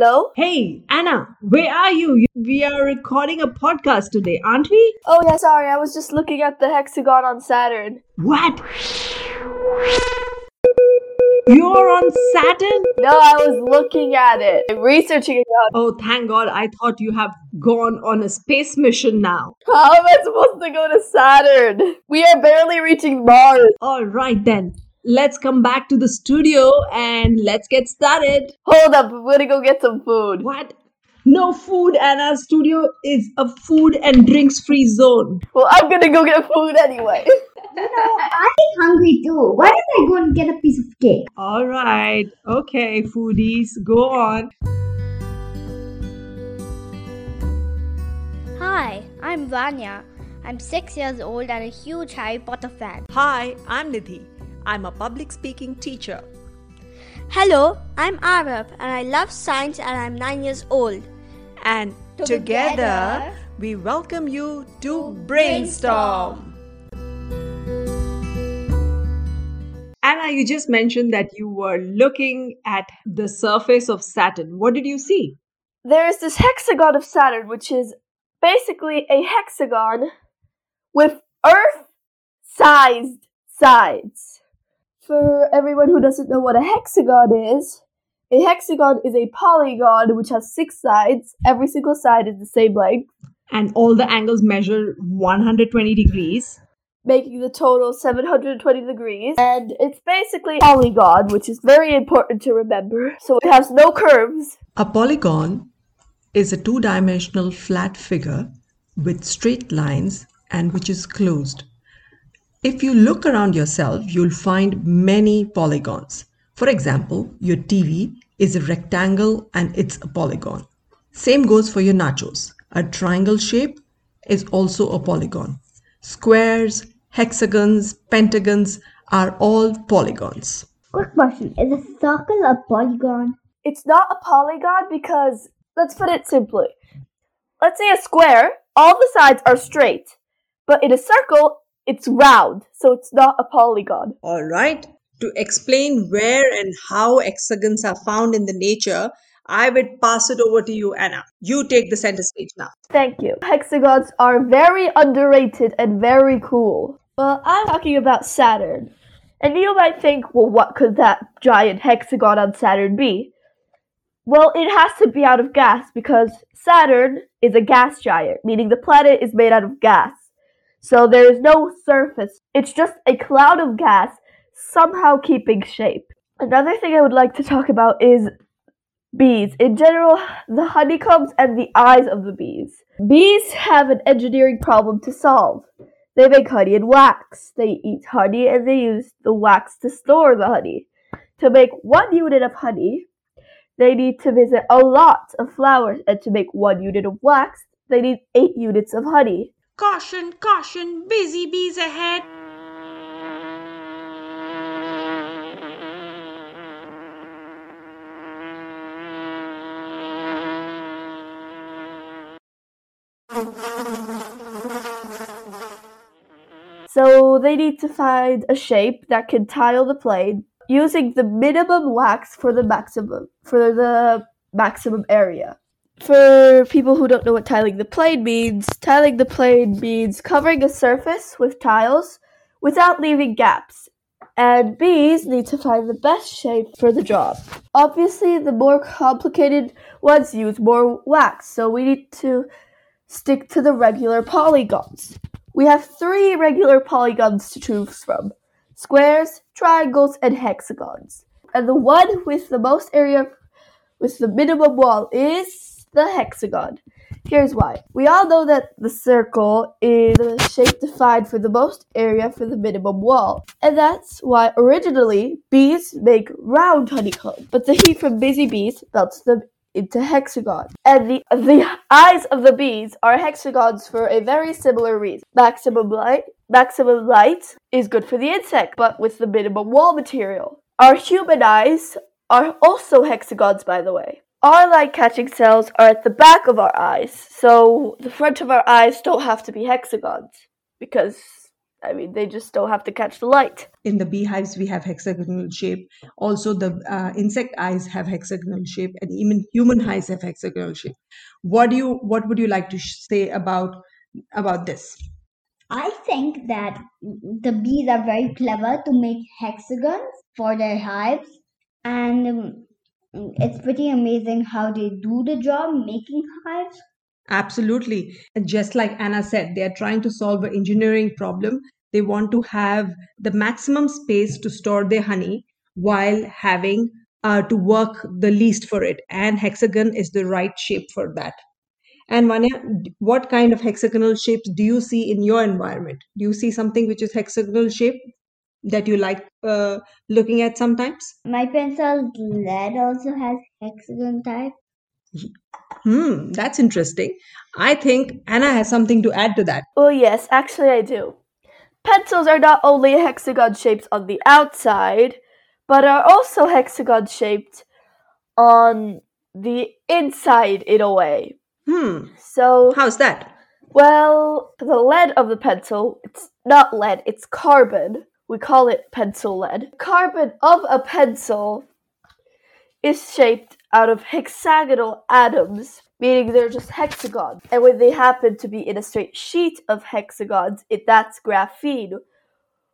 Hello? Hey, Anna, where are you? We are recording a podcast today, aren't we? Oh, yeah, sorry. I was just looking at the hexagon on Saturn. What? You're on Saturn? No, I was looking at it, researching it out. Oh, thank God. I thought you have gone on a space mission now. How am I supposed to go to Saturn? We are barely reaching Mars. All right, then. Let's come back to the studio and let's get started. Hold up, we're gonna go get some food. What? No food, Anna. Studio is a food and drinks free zone. Well, I'm gonna go get food anyway. You know, I'm hungry too. Why don't I go and get a piece of cake? All right. Okay, foodies, go on. Hi, I'm Vanya. I'm six years old and a huge Harry Potter fan. Hi, I'm Nidhi. I'm a public speaking teacher. Hello, I'm Arab and I love science and I'm nine years old. And Together, together, we welcome you to Brainstorm. Anna, you just mentioned that you were looking at the surface of Saturn. What did you see? There is this hexagon of Saturn, which is basically a hexagon with Earth sized sides. For everyone who doesn't know what a hexagon is, a hexagon is a polygon which has six sides. Every single side is the same length, And all the angles measure 120 degrees. making the total 720 degrees. And it's basically a polygon, which is very important to remember. So it has no curves. A polygon is a two dimensional flat figure with straight lines and which is closed. If you look around yourself, you'll find many polygons. For example, your TV is a rectangle and it's a polygon. Same goes for your nachos. A triangle shape is also a polygon. Squares, hexagons, pentagons are all polygons. Quick question Is a circle a polygon? It's not a polygon because, let's put it simply. Let's say a square, all the sides are straight, but in a circle, it's round, so it's not a polygon. All right. To explain where and how hexagons are found in the nature, I would pass it over to you, Anna. You take the center stage now. Thank you. Hexagons are very underrated and very cool. Well, I'm talking about Saturn. And you might think, well, what could that giant hexagon on Saturn be? Well, it has to be out of gas because Saturn is a gas giant, meaning the planet is made out of gas. So there is no surface. It's just a cloud of gas somehow keeping shape. Another thing I would like to talk about is bees. In general, the honeycombs and the eyes of the bees. Bees have an engineering problem to solve. They make honey and wax. They eat honey and they use the wax to store the honey. To make one unit of honey, they need to visit a lot of flowers, and to make one unit of wax, they need eight units of honey. Caution, caution, busy bees ahead. So they need to find a shape that can tile the plane using the minimum wax for the maximum for the maximum area. For people who don't know what tiling the plane means, tiling the plane means covering a surface with tiles without leaving gaps. And bees need to find the best shape for the job. Obviously, the more complicated ones use more wax, so we need to stick to the regular polygons. We have three regular polygons to choose from squares, triangles, and hexagons. And the one with the most area with the minimum wall is the hexagon. Here's why. We all know that the circle is the shape defined for the most area for the minimum wall. And that's why originally bees make round honeycomb. But the heat from busy bees melts them into hexagon. And the the eyes of the bees are hexagons for a very similar reason. Maximum light maximum light is good for the insect, but with the minimum wall material. Our human eyes are also hexagons by the way. Our light catching cells are at the back of our eyes, so the front of our eyes don't have to be hexagons because I mean, they just don't have to catch the light. In the beehives, we have hexagonal shape. Also, the uh, insect eyes have hexagonal shape, and even human eyes have hexagonal shape. What do you? What would you like to say about about this? I think that the bees are very clever to make hexagons for their hives, and um, it's pretty amazing how they do the job making hives. Absolutely. And just like Anna said, they are trying to solve an engineering problem. They want to have the maximum space to store their honey while having uh, to work the least for it. And hexagon is the right shape for that. And Vanya, what kind of hexagonal shapes do you see in your environment? Do you see something which is hexagonal shape that you like uh, looking at sometimes? My pencil lead also has hexagon type. Hmm, that's interesting. I think Anna has something to add to that. Oh, yes, actually, I do. Pencils are not only hexagon shaped on the outside, but are also hexagon shaped on the inside in a way. Hmm, So, how's that? well, the lead of the pencil, it's not lead, it's carbon. We call it pencil lead. Carbon of a pencil is shaped out of hexagonal atoms, meaning they're just hexagons. And when they happen to be in a straight sheet of hexagons, it, that's graphene,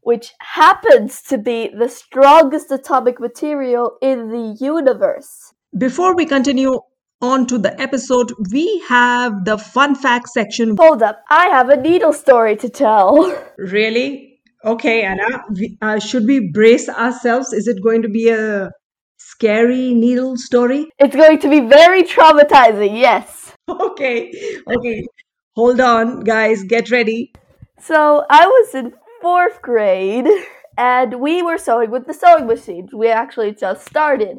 which happens to be the strongest atomic material in the universe. Before we continue on to the episode, we have the fun fact section. Hold up, I have a needle story to tell. Really? Okay, Anna, we, uh, should we brace ourselves? Is it going to be a scary needle story? It's going to be very traumatizing, yes. Okay, okay. Hold on, guys, get ready. So I was in fourth grade and we were sewing with the sewing machine. We actually just started.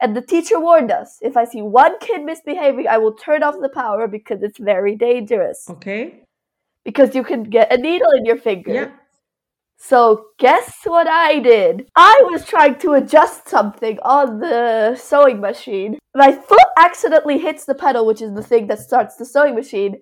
And the teacher warned us if I see one kid misbehaving, I will turn off the power because it's very dangerous. Okay, Because you can get a needle in your finger. yeah. So guess what I did? I was trying to adjust something on the sewing machine. My foot accidentally hits the pedal, which is the thing that starts the sewing machine,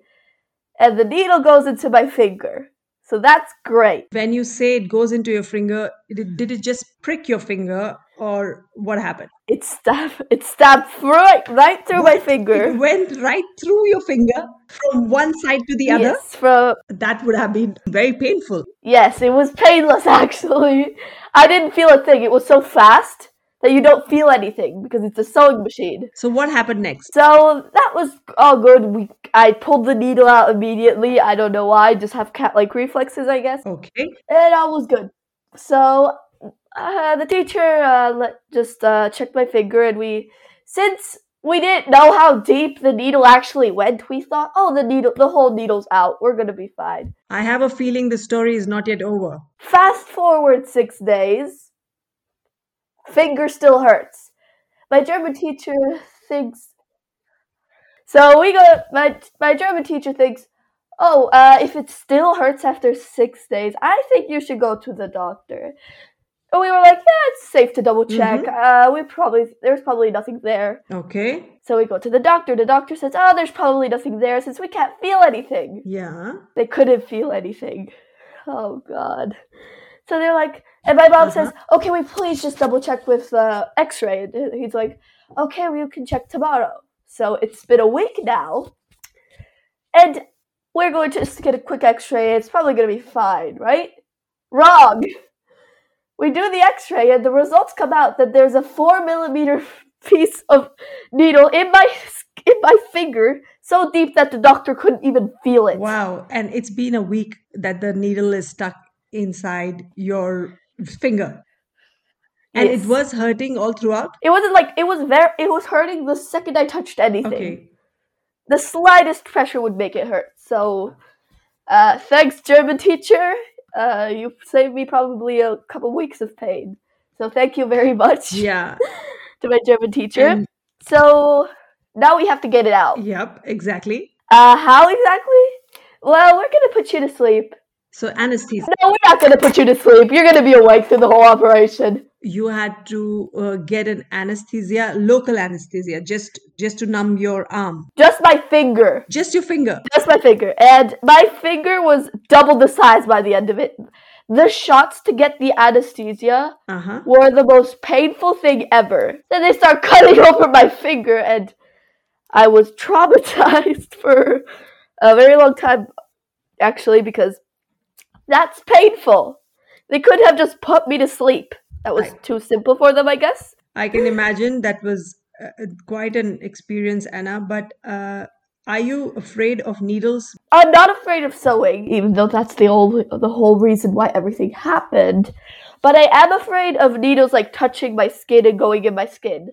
and the needle goes into my finger. So that's great. When you say it goes into your finger, did, did it just prick your finger or what happened? It stabbed it stabbed right right through my finger. It went right through your finger from one side to the other? Yes, from That would have been very painful. yes, it was painless actually. I didn't feel a thing. It was so fast that you don't feel anything because it's a sewing machine. So, what happened next? So that was all good. We I pulled the needle out immediately. I don't know why. I Just have cat like reflexes, I guess. Okay. And all was good. So uh, the teacher uh, let just uh, checked my finger, and we since we didn't know how deep the needle actually went, we thought, oh, the needle, the whole needle's out. We're gonna be fine. I have a feeling the story is not yet over. Fast forward six days. Finger still hurts. My German teacher thinks. So we go. My my German teacher thinks, oh, uh, if it still hurts after six days, I think you should go to the doctor. And we were like, yeah, it's safe to double check. Uh, we probably there's probably nothing there. Okay. So we go to the doctor. The doctor says, oh, there's probably nothing there since we can't feel anything Yeah. they couldn't feel anything. Oh god. So they're like, and my mom says, "Okay, we please just double check with uh, X-ray." And he's like, "Okay, we can check tomorrow." So it's been a week now, and we're going to just get a quick X-ray. It's probably going to be fine, right? Wrong. We do the X-ray, and the results come out that there's a four millimeter piece of needle in my in my finger, so deep that the doctor couldn't even feel it. Wow. And it's been a week that the needle is stuck inside your finger. And Yes. it was hurting all throughout? It wasn't like it was very. It was hurting the second I touched anything. Okay. The slightest pressure would make it hurt. So, uh, thanks, German teacher. Uh, you saved me probably a couple weeks of pain. So thank you very much Yeah. to my German teacher. And- so now we have to get it out. Yep, exactly. Uh, how exactly? Well, we're gonna put you to sleep. So anesthesia. No, we're not going to put you to sleep. You're going to be awake through the whole operation. You had to uh, get an anesthesia, local anesthesia, just just to numb your arm, Just my finger. just your finger. Just my finger. And my finger was double the size by the end of it. The shots to get the anesthesia Uh huh. were the most painful thing ever. Then they start cutting over my finger, and I was traumatized for a very long time, actually, because that's painful. They couldn't have just put me to sleep. That was I- too simple for them, I guess. I can imagine that was uh, uh, quite an experience, Anna. But uh, are you afraid of needles? I'm not afraid of sewing, even though that's the whole the whole reason why everything happened. But I am afraid of needles like touching my skin and going in my skin,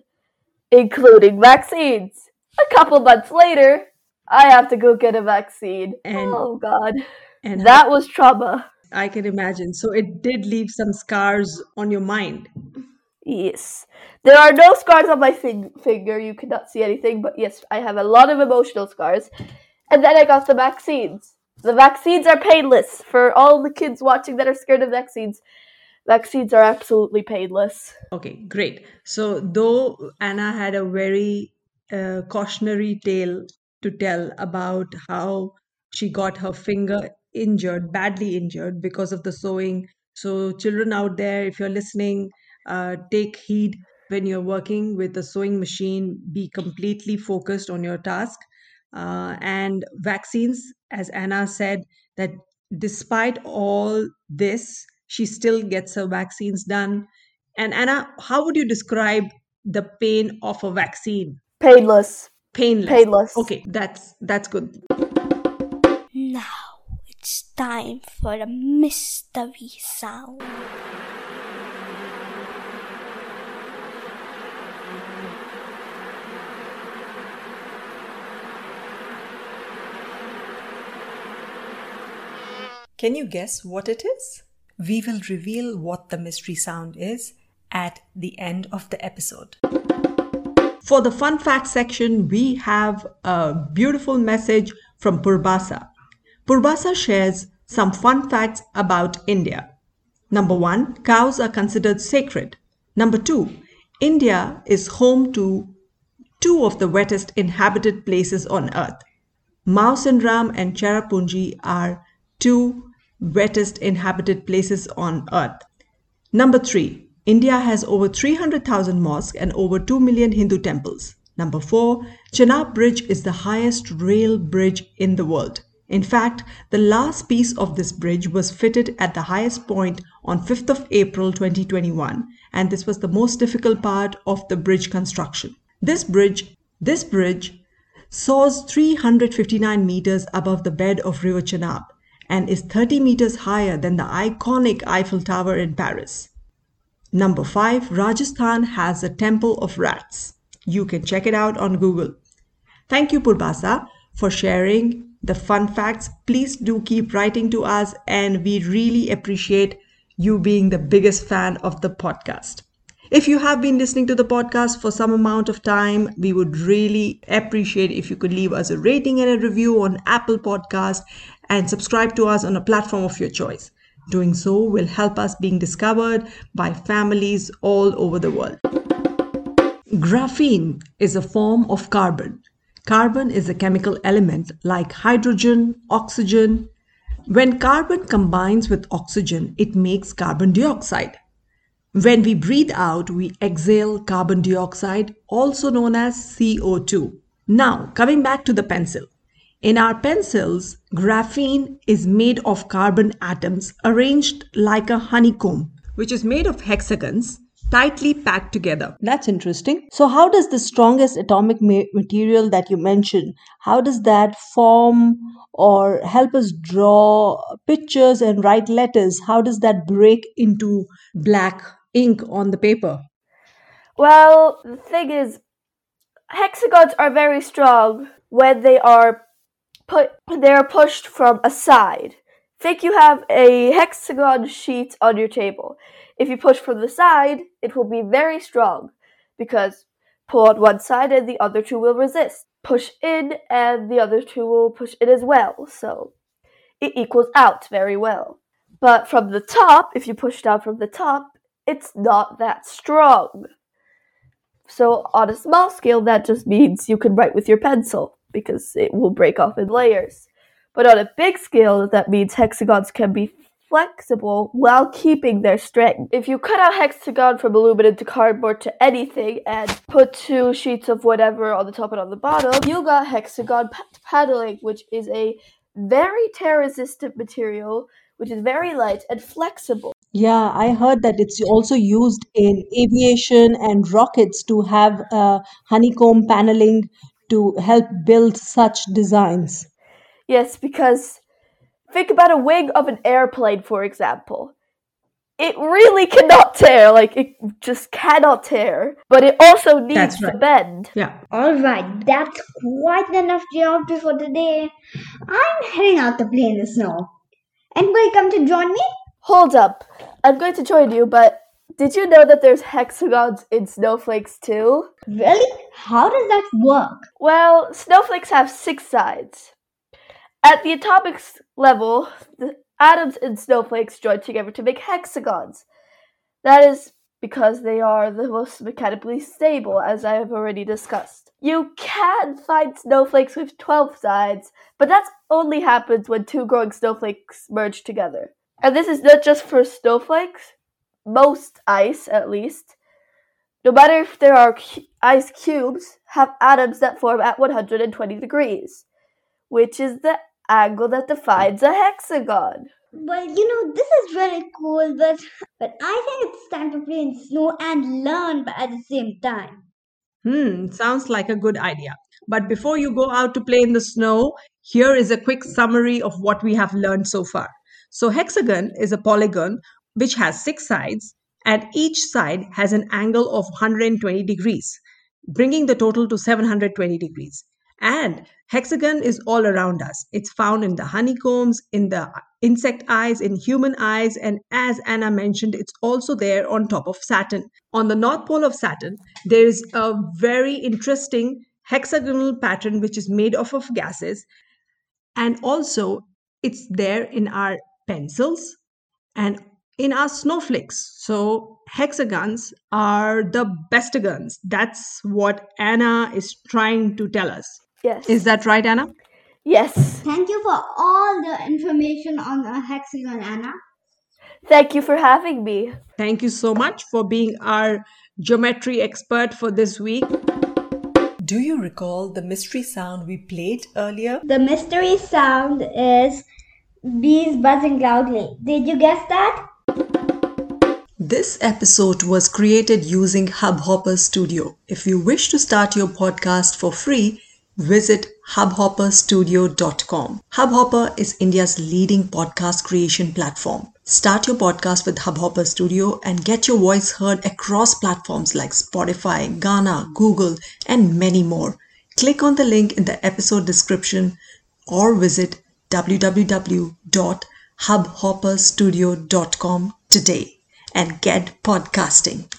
including vaccines. A couple months later, I have to go get a vaccine. And- oh God, And that was trauma. I can imagine. So it did leave some scars on your mind. Yes, there are no scars on my fing- finger. You cannot see anything, but yes, I have a lot of emotional scars. And then I got the vaccines. The vaccines are painless for all the kids watching that are scared of vaccines. Vaccines are absolutely painless. Okay, great. So, though Anna had a very uh, cautionary tale to tell about how she got her finger injured, badly injured because of the sewing. So, children out there, if you're listening, uh, take heed when you're working with a sewing machine, be completely focused on your task. Uh, and vaccines, as Anna said, that despite all this, she still gets her vaccines done. And Anna, how would you describe the pain of a vaccine? Painless. Painless. Painless. Okay, that's that's good. Now it's time for a mystery sound. Can you guess what it is? We will reveal what the mystery sound is at the end of the episode. For the fun fact section, we have a beautiful message from Purbasa. Purbasa shares some fun facts about India. Number one, cows are considered sacred. Number two, India is home to two of the wettest inhabited places on earth. Mawsynram and Cherrapunji are two wettest inhabited places on earth. Number three, India has over 300,000 mosques and over 2 million Hindu temples. Number four, Chenab Bridge is the highest rail bridge in the world. In fact, the last piece of this bridge was fitted at the highest point on 5th of April 2021, and this was the most difficult part of the bridge construction. This bridge, this bridge soars 359 meters above the bed of River Chenab and is 30 meters higher than the iconic Eiffel Tower in Paris. Number 5, Rajasthan has a temple of rats. You can check it out on Google. Thank you, Purbasa, for sharing the fun facts. Please do keep writing to us, and we really appreciate you being the biggest fan of the podcast. If you have been listening to the podcast for some amount of time, we would really appreciate if you could leave us a rating and a review on Apple Podcast and subscribe to us on a platform of your choice. Doing so will help us being discovered by families all over the world. Graphene is a form of carbon. Carbon is a chemical element like hydrogen, oxygen. When carbon combines with oxygen, it makes carbon dioxide. When we breathe out, we exhale carbon dioxide, also known as CO2. Now, coming back to the pencil. In our pencils, graphene is made of carbon atoms arranged like a honeycomb, which is made of hexagons tightly packed together. That's interesting. So how does the strongest atomic ma- material that you mentioned, how does that form or help us draw pictures and write letters? How does that break into Black ink on the paper. Well, the thing is, hexagons are very strong when they are put they are pushed from a side. Think you have a hexagon sheet on your table. If you push from the side, it will be very strong because pull on one side and the other two will resist. Push in and the other two will push in as well. So it equals out very well. But from the top, if you push down from the top, it's not that strong. So on a small scale, that just means you can write with your pencil because it will break off in layers. But on a big scale, that means hexagons can be flexible while keeping their strength. If you cut out hexagon from aluminum to cardboard to anything and put two sheets of whatever on the top and on the bottom, you got hexagon paneling, which is a very tear resistant material, which is very light and flexible. Yeah, I heard that it's also used in aviation and rockets to have uh, honeycomb paneling to help build such designs. Yes, because think about a wing of an airplane, for example. It really cannot tear, like it just cannot tear, but it also needs That's to bend. Yeah. All right, that's quite enough geometry for today. I'm heading out to play in the snow. Anybody come to join me? Hold up, I'm going to join you, but did you know that there's hexagons in snowflakes too? Really? How does that work? Well, snowflakes have six sides. At the atomic level, the atoms in snowflakes join together to make hexagons. That is because they are the most mechanically stable, as I have already discussed. You can find snowflakes with 12 sides, but that only happens when two growing snowflakes merge together. And this is not just for snowflakes, most ice at least. No matter if there are ice cubes, have atoms that form at 120 degrees, which is the angle that defines a hexagon. Well, you know, this is very cool, but but I think it's time to play in snow and learn but at the same time. Hmm, sounds like a good idea. But before you go out to play in the snow, here is a quick summary of what we have learned so far. So, hexagon is a polygon which has six sides, and each side has an angle of 120 degrees, bringing the total to 720 degrees. And hexagon is all around us. It's found in the honeycombs, in the insect eyes, in human eyes, and as Anna mentioned, it's also there on top of Saturn. On the north pole of Saturn, there is a very interesting hexagonal pattern which is made up of gases, and also it's there in our pencils and in our snowflakes. So hexagons are the bestagons. That's what Anna is trying to tell us. Yes. Is that right, Anna? Yes. Thank you for all the information on a hexagon, Anna. Thank you for having me. Thank you so much for being our geometry expert for this week. Do you recall the mystery sound we played earlier? The mystery sound is bees buzzing loudly. Did you guess that? This episode was created using Hubhopper Studio. If you wish to start your podcast for free, visit hubhopperstudio.com. Hubhopper is India's leading podcast creation platform. Start your podcast with Hubhopper Studio and get your voice heard across platforms like Spotify, Gaana, Google, and many more. Click on the link in the episode description or visit www.hubhopperstudio.com today and get podcasting.